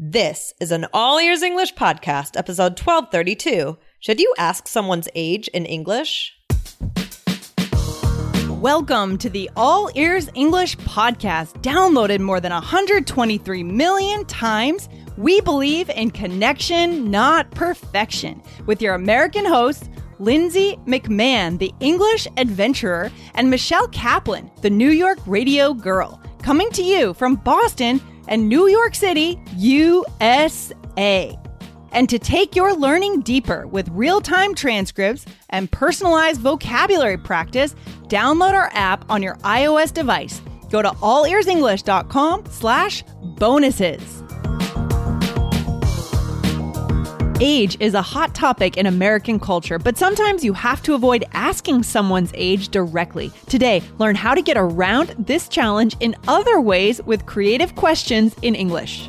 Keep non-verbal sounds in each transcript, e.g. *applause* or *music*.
This is an All Ears English podcast, episode 1232. Should you ask someone's age in English? Welcome to the All Ears English podcast, downloaded more than 123 million times. We believe in connection, not perfection, with your American hosts, Lindsay McMahon, the English adventurer, and Michelle Kaplan, the New York radio girl, coming to you from Boston and New York City, USA. And to take your learning deeper with real-time transcripts and personalized vocabulary practice, download our app on your iOS device. Go to allearsenglish.com slash bonuses. Age is a hot topic in American culture, but sometimes you have to avoid asking someone's age directly. Today, learn how to get around this challenge in other ways with creative questions in English.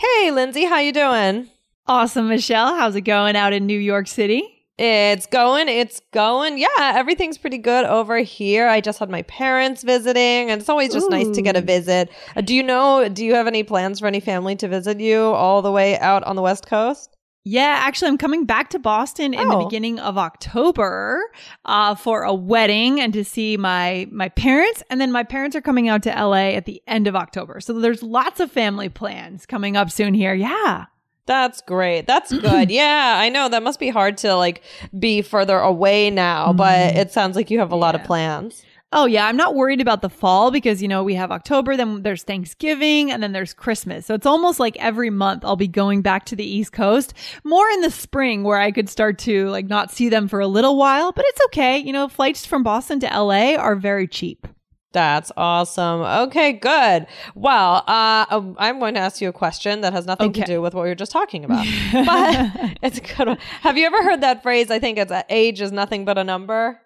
Hey, Lindsay, how you doing? Awesome, Michelle. How's it going out in New York City? It's going, it's going. Yeah, everything's pretty good over here. I just had my parents visiting, and it's always just nice to get a visit. Uh, do you know, do you have any plans for any family to visit you all the way out on the West Coast? Yeah, actually, I'm coming back to Boston in the Oh. beginning of October uh, for a wedding and to see my my parents, and then my parents are coming out to LA at the end of October. So there's lots of family plans coming up soon here. Yeah. That's great. That's *clears throat* good. yeah, I know that must be hard to like be further away now, but it sounds like you have a lot of plans. Oh yeah, I'm not worried about the fall because you know we have October, then there's Thanksgiving, and then there's Christmas. So it's almost like every month I'll be going back to the East Coast. More in the spring where I could start to like not see them for a little while, but it's okay. You know, flights from Boston to LA are very cheap. That's awesome. Okay, good. Well, uh, um, I'm going to ask you a question that has nothing to do with what we were just talking about, *laughs* but *laughs* it's a good one. Have you ever heard that phrase? I think it's uh, age is nothing but a number.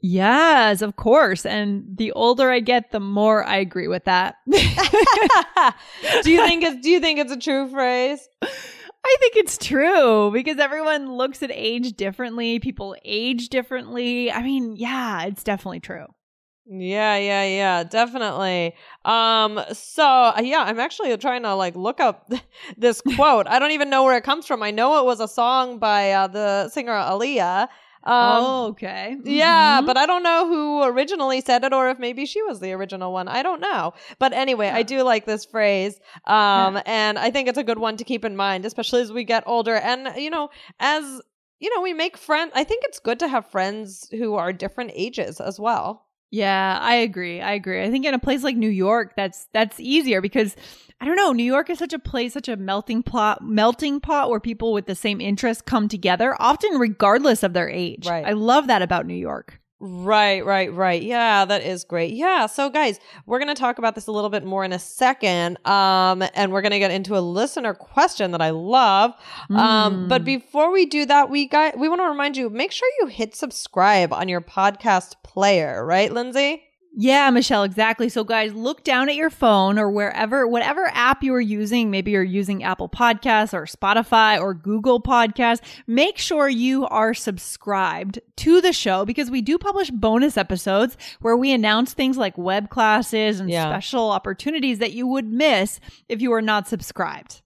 Yes, of course. And the older I get, the more I agree with that. *laughs* do you think it's Do you think it's a true phrase? I think it's true because everyone looks at age differently. People age differently. I mean, yeah, it's definitely true. Yeah, yeah, yeah, definitely. Um, so uh, yeah, I'm actually trying to like look up *laughs* this quote. I don't even know where it comes from. I know it was a song by uh, the singer Aaliyah. Um, oh, okay. Yeah, Mhm. but I don't know who originally said it or if maybe she was the original one. I don't know. But anyway, I do like this phrase. Um, and I think it's a good one to keep in mind, especially as we get older. And, you know, as, you know, we make friends, I think it's good to have friends who are different ages as well. Yeah, I agree. I agree. I think in a place like New York, that's that's easier because I don't know. New York is such a place, such a melting pot, melting pot where people with the same interests come together, often regardless of their age. Right. I love that about New York. Right, right, right. Yeah, that is great. Yeah. So guys, we're going to talk about this a little bit more in a second. Um and we're going to get into a listener question that I love. Um but Mm. before we do that, we got we want to remind you make sure you hit subscribe on your podcast player, right, Lindsay? Yeah, Michelle, exactly. So, guys, look down at your phone or wherever, whatever app you are using. Maybe you're using Apple Podcasts or Spotify or Google Podcasts. Make sure you are subscribed to the show because we do publish bonus episodes where we announce things like web classes and Yeah. special opportunities that you would miss if you are not subscribed.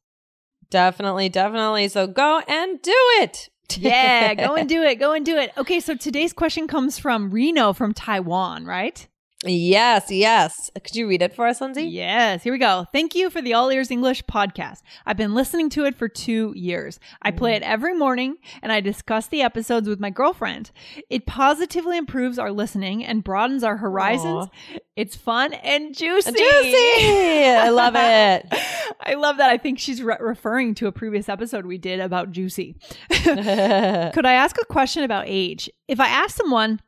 Definitely, definitely. So go and do it. Yeah, go and *laughs* do it. Go and do it. Okay, so today's question comes from Reno from Taiwan, right? Yes, yes. Could you read it for us, Lindsay? Yes, here we go. Thank you for the All Ears English podcast. I've been listening to it for two years. I mm. play it every morning and I discuss the episodes with my girlfriend. It positively improves our listening and broadens our horizons. It's fun and juicy. Juicy. I love it. *laughs* I love that. I think she's re- referring to a previous episode we did about juicy. *laughs* *laughs* Could I ask a question about age? If I ask someone,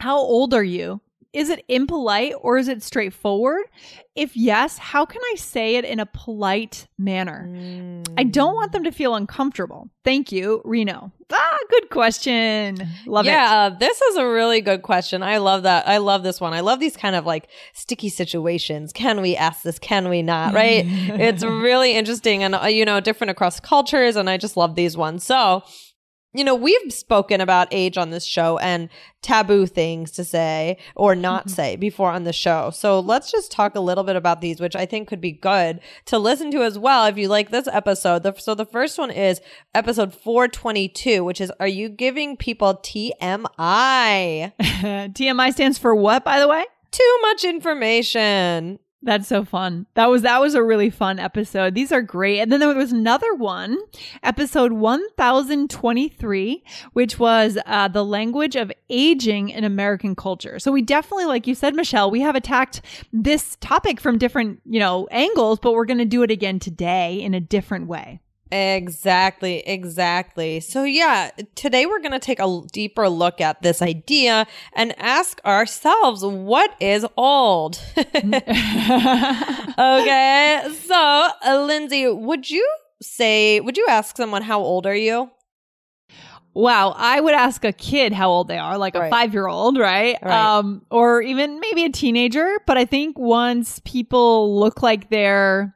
How old are you? Is it impolite or is it straightforward? If yes, how can I say it in a polite manner? I don't want them to feel uncomfortable. Thank you, Reno. Ah, good question. Love it. yeah, this is a really good question. I love that. I love this one. I love these kind of like sticky situations. Can we ask this? Can we not? Right? *laughs* it's really interesting and, uh, you know, different across cultures. And I just love these ones. So, you know, we've spoken about age on this show and taboo things to say or not mm-hmm. say before on the show. So let's just talk a little bit about these, which I think could be good to listen to as well if you like this episode. The, so the first one is episode 422, which is Are you giving people TMI? *laughs* TMI stands for what, by the way? Too much information. That's so fun. That was that was a really fun episode. These are great. And then there was another one, episode 1023, which was uh, the language of aging in American culture. So we definitely like you said Michelle, we have attacked this topic from different, you know, angles, but we're going to do it again today in a different way. Exactly, exactly. So, yeah, today we're going to take a deeper look at this idea and ask ourselves what is old? *laughs* okay, so uh, Lindsay, would you say, would you ask someone, how old are you? Wow, I would ask a kid how old they are, like a Right. five year old, right? Right. Um, or even maybe a teenager. But I think once people look like they're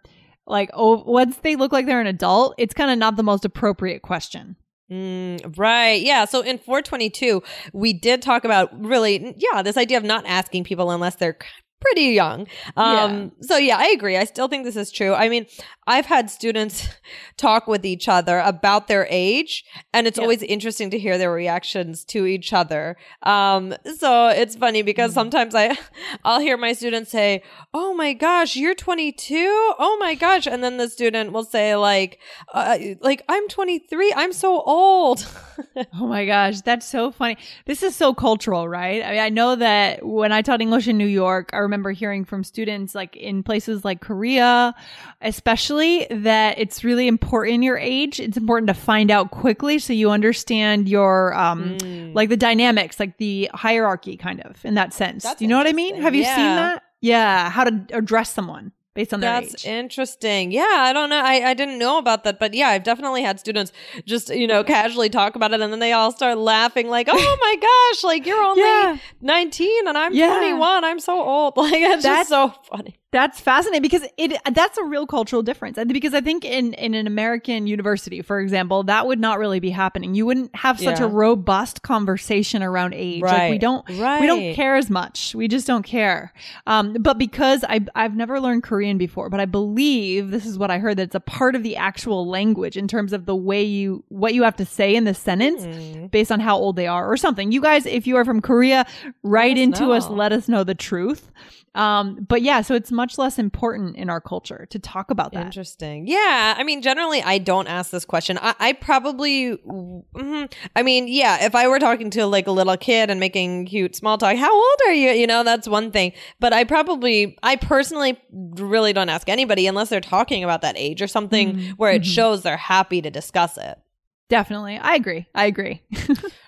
like, oh, once they look like they're an adult, it's kind of not the most appropriate question. Mm, right. Yeah. So in 422, we did talk about really, yeah, this idea of not asking people unless they're pretty young. Um, so yeah, I agree. I still think this is true. I mean, I've had students *laughs* talk with each other about their age and it's Yeah. always interesting to hear their reactions to each other. Um, so it's funny because sometimes I, *laughs* I'll hear my students say, Oh my gosh, you're 22. Oh my gosh. And then the student will say like, uh, like I'm 23. I'm so old. *laughs* Oh my gosh, that's so funny. This is so cultural, right? I mean, I know that when I taught English in New York, I remember hearing from students like in places like Korea, especially that it's really important your age. It's important to find out quickly so you understand your um Mm. like the dynamics, like the hierarchy kind of in that sense. That's Do you know what I mean? Have you seen that? Yeah, how to address someone based on their That's age. interesting. Yeah, I don't know. I, I didn't know about that, but yeah, I've definitely had students just, you know, casually talk about it and then they all start laughing like, oh my *laughs* gosh, like you're only Yeah. 19 and I'm Yeah. 21. I'm so old. *laughs* Like, it's That's- just so funny. That's fascinating because it that's a real cultural difference. And Because I think in in an American university, for example, that would not really be happening. You wouldn't have such Yeah. a robust conversation around age. Like we don't we don't care as much. We just don't care. Um, but because I I've never learned Korean before, but I believe this is what I heard that it's a part of the actual language in terms of the way you what you have to say in the sentence Mm. based on how old they are or something. You guys, if you are from Korea, write into us, let us know the truth. Um, but yeah, so it's much less important in our culture to talk about that. Interesting. Yeah. I mean, generally, I don't ask this question. I, I probably, mhm. I mean, yeah, if I were talking to like a little kid and making cute small talk, how old are you? You know, that's one thing. But I probably, I personally really don't ask anybody unless they're talking about that age or something Mm, where it mhm. shows they're happy to discuss it. Definitely. I agree. I agree. *laughs*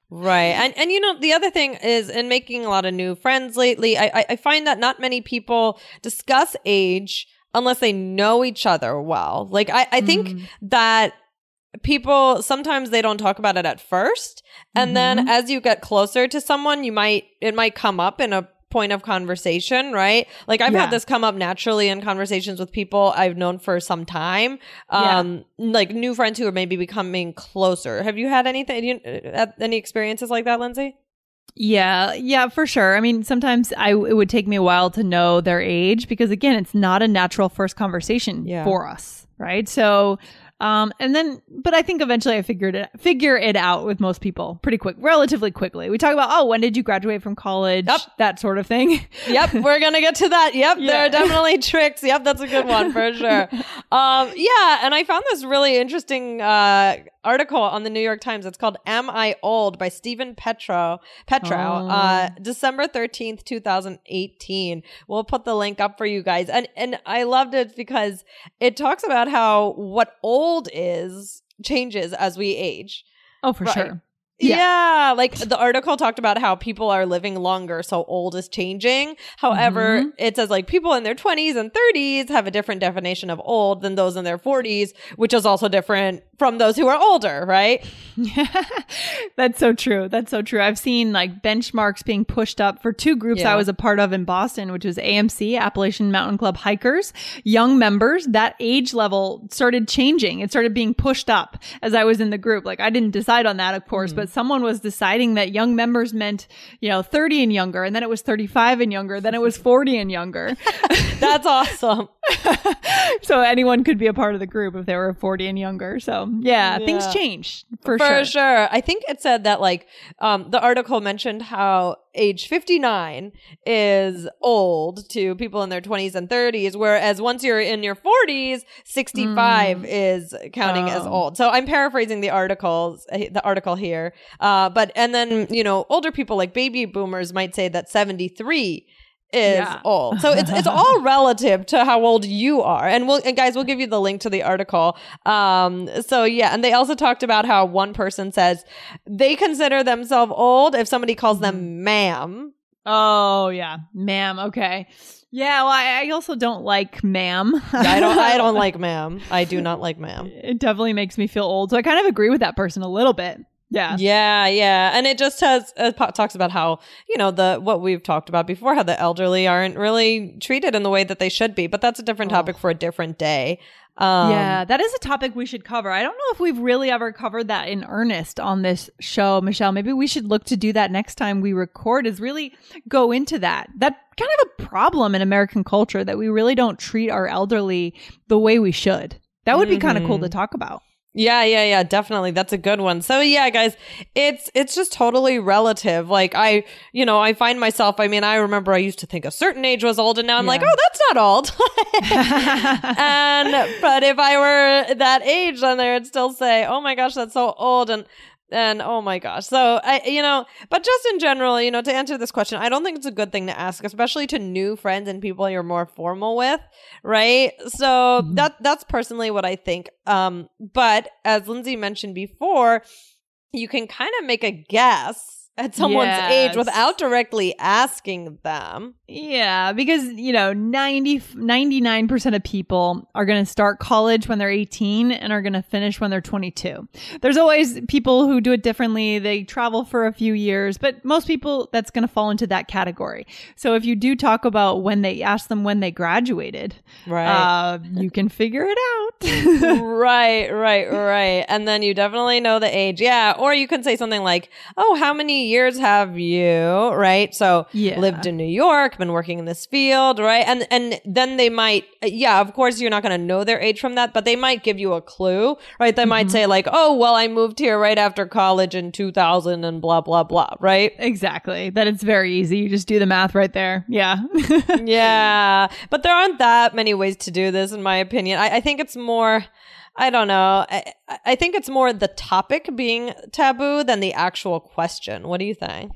Right. And and you know, the other thing is in making a lot of new friends lately, I, I, I find that not many people discuss age unless they know each other well. Like I, I think mm. that people sometimes they don't talk about it at first. And then mm-hmm. as you get closer to someone, you might it might come up in a point of conversation, right? Like I've Yeah. had this come up naturally in conversations with people I've known for some time. Yeah. Um like new friends who are maybe becoming closer. Have you had anything you, uh, any experiences like that, Lindsay? Yeah, yeah, for sure. I mean, sometimes I it would take me a while to know their age because again, it's not a natural first conversation Yeah. for us, right? So, Um, and then, but I think eventually I figured it, figure it out with most people pretty quick, relatively quickly. We talk about, oh, when did you graduate from college? Yep. That sort of thing. *laughs* Yep, we're gonna get to that. Yep, there are definitely *laughs* tricks. Yep, that's a good one for sure. Um, yeah, and I found this really interesting uh, article on the New York Times. It's called "Am I Old?" by Steven Petrow. Petrow, Oh. uh, December thirteenth, two thousand eighteen. We'll put the link up for you guys, and and I loved it because it talks about how what old is changes as we age. oh, for Right. sure. Yeah. Yeah. like the article talked about how people are living longer, so old is changing. However, Mhm. it says like people in their 20s and 30s have a different definition of old than those in their 40s, which is also different from those who are older, right? *laughs* That's so true. That's so true. I've seen like benchmarks being pushed up for two groups Yeah. I was a part of in Boston, which was AMC, Appalachian Mountain Club Hikers. Young members, that age level started changing. It started being pushed up as I was in the group. Like I didn't decide on that, of course, mm. but someone was deciding that young members meant, you know, 30 and younger, and then it was 35 and younger, then it was 40 and younger. *laughs* That's awesome. *laughs* so anyone could be a part of the group if they were 40 and younger. So yeah, things change for, sure. For sure. sure. I think it said that like um the article mentioned how age 59 is old to people in their 20s and 30s whereas once you're in your 40s 65 is counting as Oh. old. So I'm paraphrasing the articles the article here. Uh but and then, you know, older people like baby boomers might say that 73 is Yeah. old. So it's it's all *laughs* relative to how old you are. And we'll and guys, we'll give you the link to the article. Um so yeah, and they also talked about how one person says they consider themselves old if somebody calls Mm-hmm. them ma'am. Oh yeah, ma'am. Okay. Yeah. Well, I, I also don't like ma'am. I don't I don't *laughs* like ma'am. I do not like ma'am. It definitely makes me feel old. So I kind of agree with that person a little bit. Yeah. Yeah, yeah, and it just has po- talks about how you know the what we've talked about before, how the elderly aren't really treated in the way that they should be. But that's a different topic for a different day. Um, yeah, that is a topic we should cover. I don't know if we've really ever covered that in earnest on this show, Michelle. Maybe we should look to do that next time we record is really go into that. That kind of a problem in American culture that we really don't treat our elderly the way we should. That would be kind of cool to talk about. Yeah, yeah, yeah, definitely. That's a good one. So yeah, guys, it's it's just totally relative. Like I, you know, I find myself, I mean, I remember I used to think a certain age was old and now I'm like, "Oh, that's not old." *laughs* *laughs* and but if I were that age then they would still say, "Oh my gosh, that's so old." And and oh my gosh. So I you know, but just in general, you know, to answer this question, I don't think it's a good thing to ask, especially to new friends and people you're more formal with, right? So that that's personally what I think. Um but as Lindsay mentioned before, you can kind of make a guess at someone's age without directly asking them. Yeah, because, you know, 90, 99% of people are going to start college when they're 18 and are going to finish when they're 22. There's always people who do it differently. They travel for a few years, but most people, that's going to fall into that category. So if you do talk about when they ask them when they graduated, Right. uh, you can figure it out. *laughs* right, right, right. And then you definitely know the age. Yeah. Or you can say something like, Oh, how many years have you? Right. So Yeah. lived in New York, been working in this field, right? And and then they might yeah, of course you're not gonna know their age from that, but they might give you a clue, right? They Mm-hmm. might say like, Oh, well, I moved here right after college in two thousand and blah blah blah, right? exactly. That it's very easy. You just do the math right there. Yeah. *laughs* yeah, but there aren't that many ways to do this, in my opinion. I, I think it's more. I don't know. I, I think it's more the topic being taboo than the actual question. What do you think?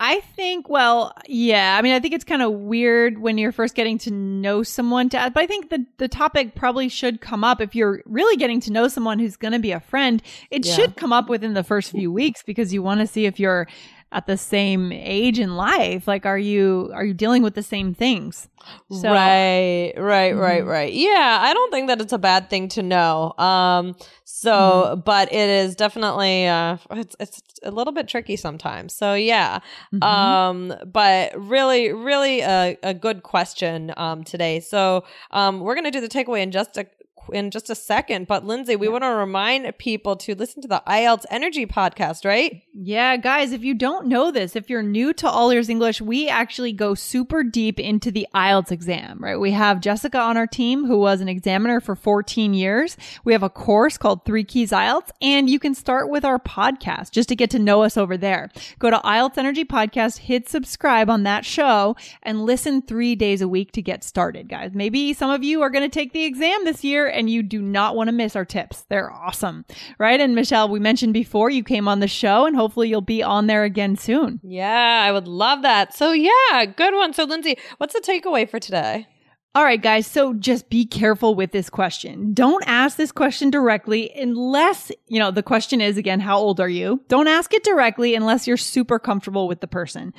I think, well, yeah. I mean, I think it's kind of weird when you're first getting to know someone to but I think the, the topic probably should come up if you're really getting to know someone who's going to be a friend. It Yeah. should come up within the first few weeks because you want to see if you're at the same age in life. Like, are you, are you dealing with the same things? So- right, right, right, Mhm. right. Yeah, I don't think that it's a bad thing to know. Um, so, but it is definitely uh, it's it's a little bit tricky sometimes. So yeah, Mhm. um, but really, really a, a good question um today. So um, we're gonna do the takeaway in just a in just a second. But Lindsay, we want to remind people to listen to the IELTS Energy podcast, right? Yeah, guys, if you don't know this, if you're new to All Ears English, we actually go super deep into the IELTS exam, right? We have Jessica on our team who was an examiner for 14 years. We have a course called Three Keys IELTS, and you can start with our podcast just to get to know us over there. Go to IELTS Energy Podcast, hit subscribe on that show, and listen three days a week to get started, guys. Maybe some of you are going to take the exam this year and you do not want to miss our tips. They're awesome, right? And Michelle, we mentioned before you came on the show and hopefully you'll be on there again soon. Yeah, I would love that. So, yeah, good one. So, Lindsay, what's the takeaway for today? All right, guys. So just be careful with this question. Don't ask this question directly unless, you know, the question is again, how old are you? Don't ask it directly unless you're super comfortable with the person.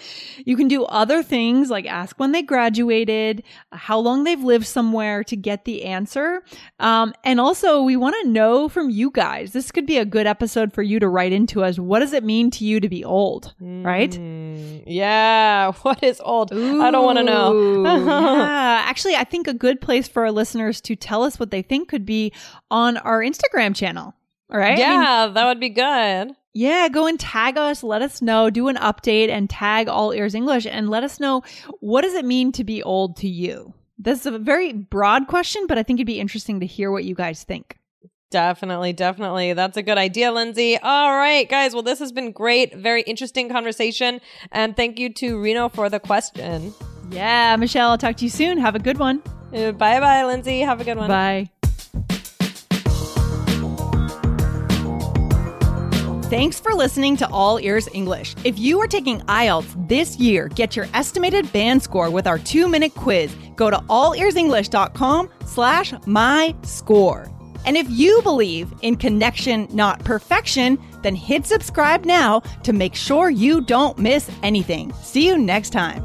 You can do other things like ask when they graduated, how long they've lived somewhere to get the answer. Um, and also we want to know from you guys. This could be a good episode for you to write into us. What does it mean to you to be old? Right? Mm, yeah. *laughs* What is old? I don't want to know. *laughs* Yeah. Actually, I think a good place for our listeners to tell us what they think could be on our Instagram channel. All right. Yeah, I mean, that would be good. Yeah, go and tag us, let us know, do an update and tag all ears English and let us know what does it mean to be old to you? This is a very broad question, but I think it'd be interesting to hear what you guys think. Definitely, definitely. That's a good idea, Lindsay. All right, guys. Well, this has been great. Very interesting conversation. And thank you to Reno for the question. Yeah, Michelle, I'll talk to you soon. Have a good one. Uh, bye bye, Lindsay. Have a good one. Bye. Thanks for listening to All Ears English. If you are taking IELTS this year, get your estimated band score with our two-minute quiz. Go to allearsenglish.com slash my score. And if you believe in connection, not perfection, then hit subscribe now to make sure you don't miss anything. See you next time.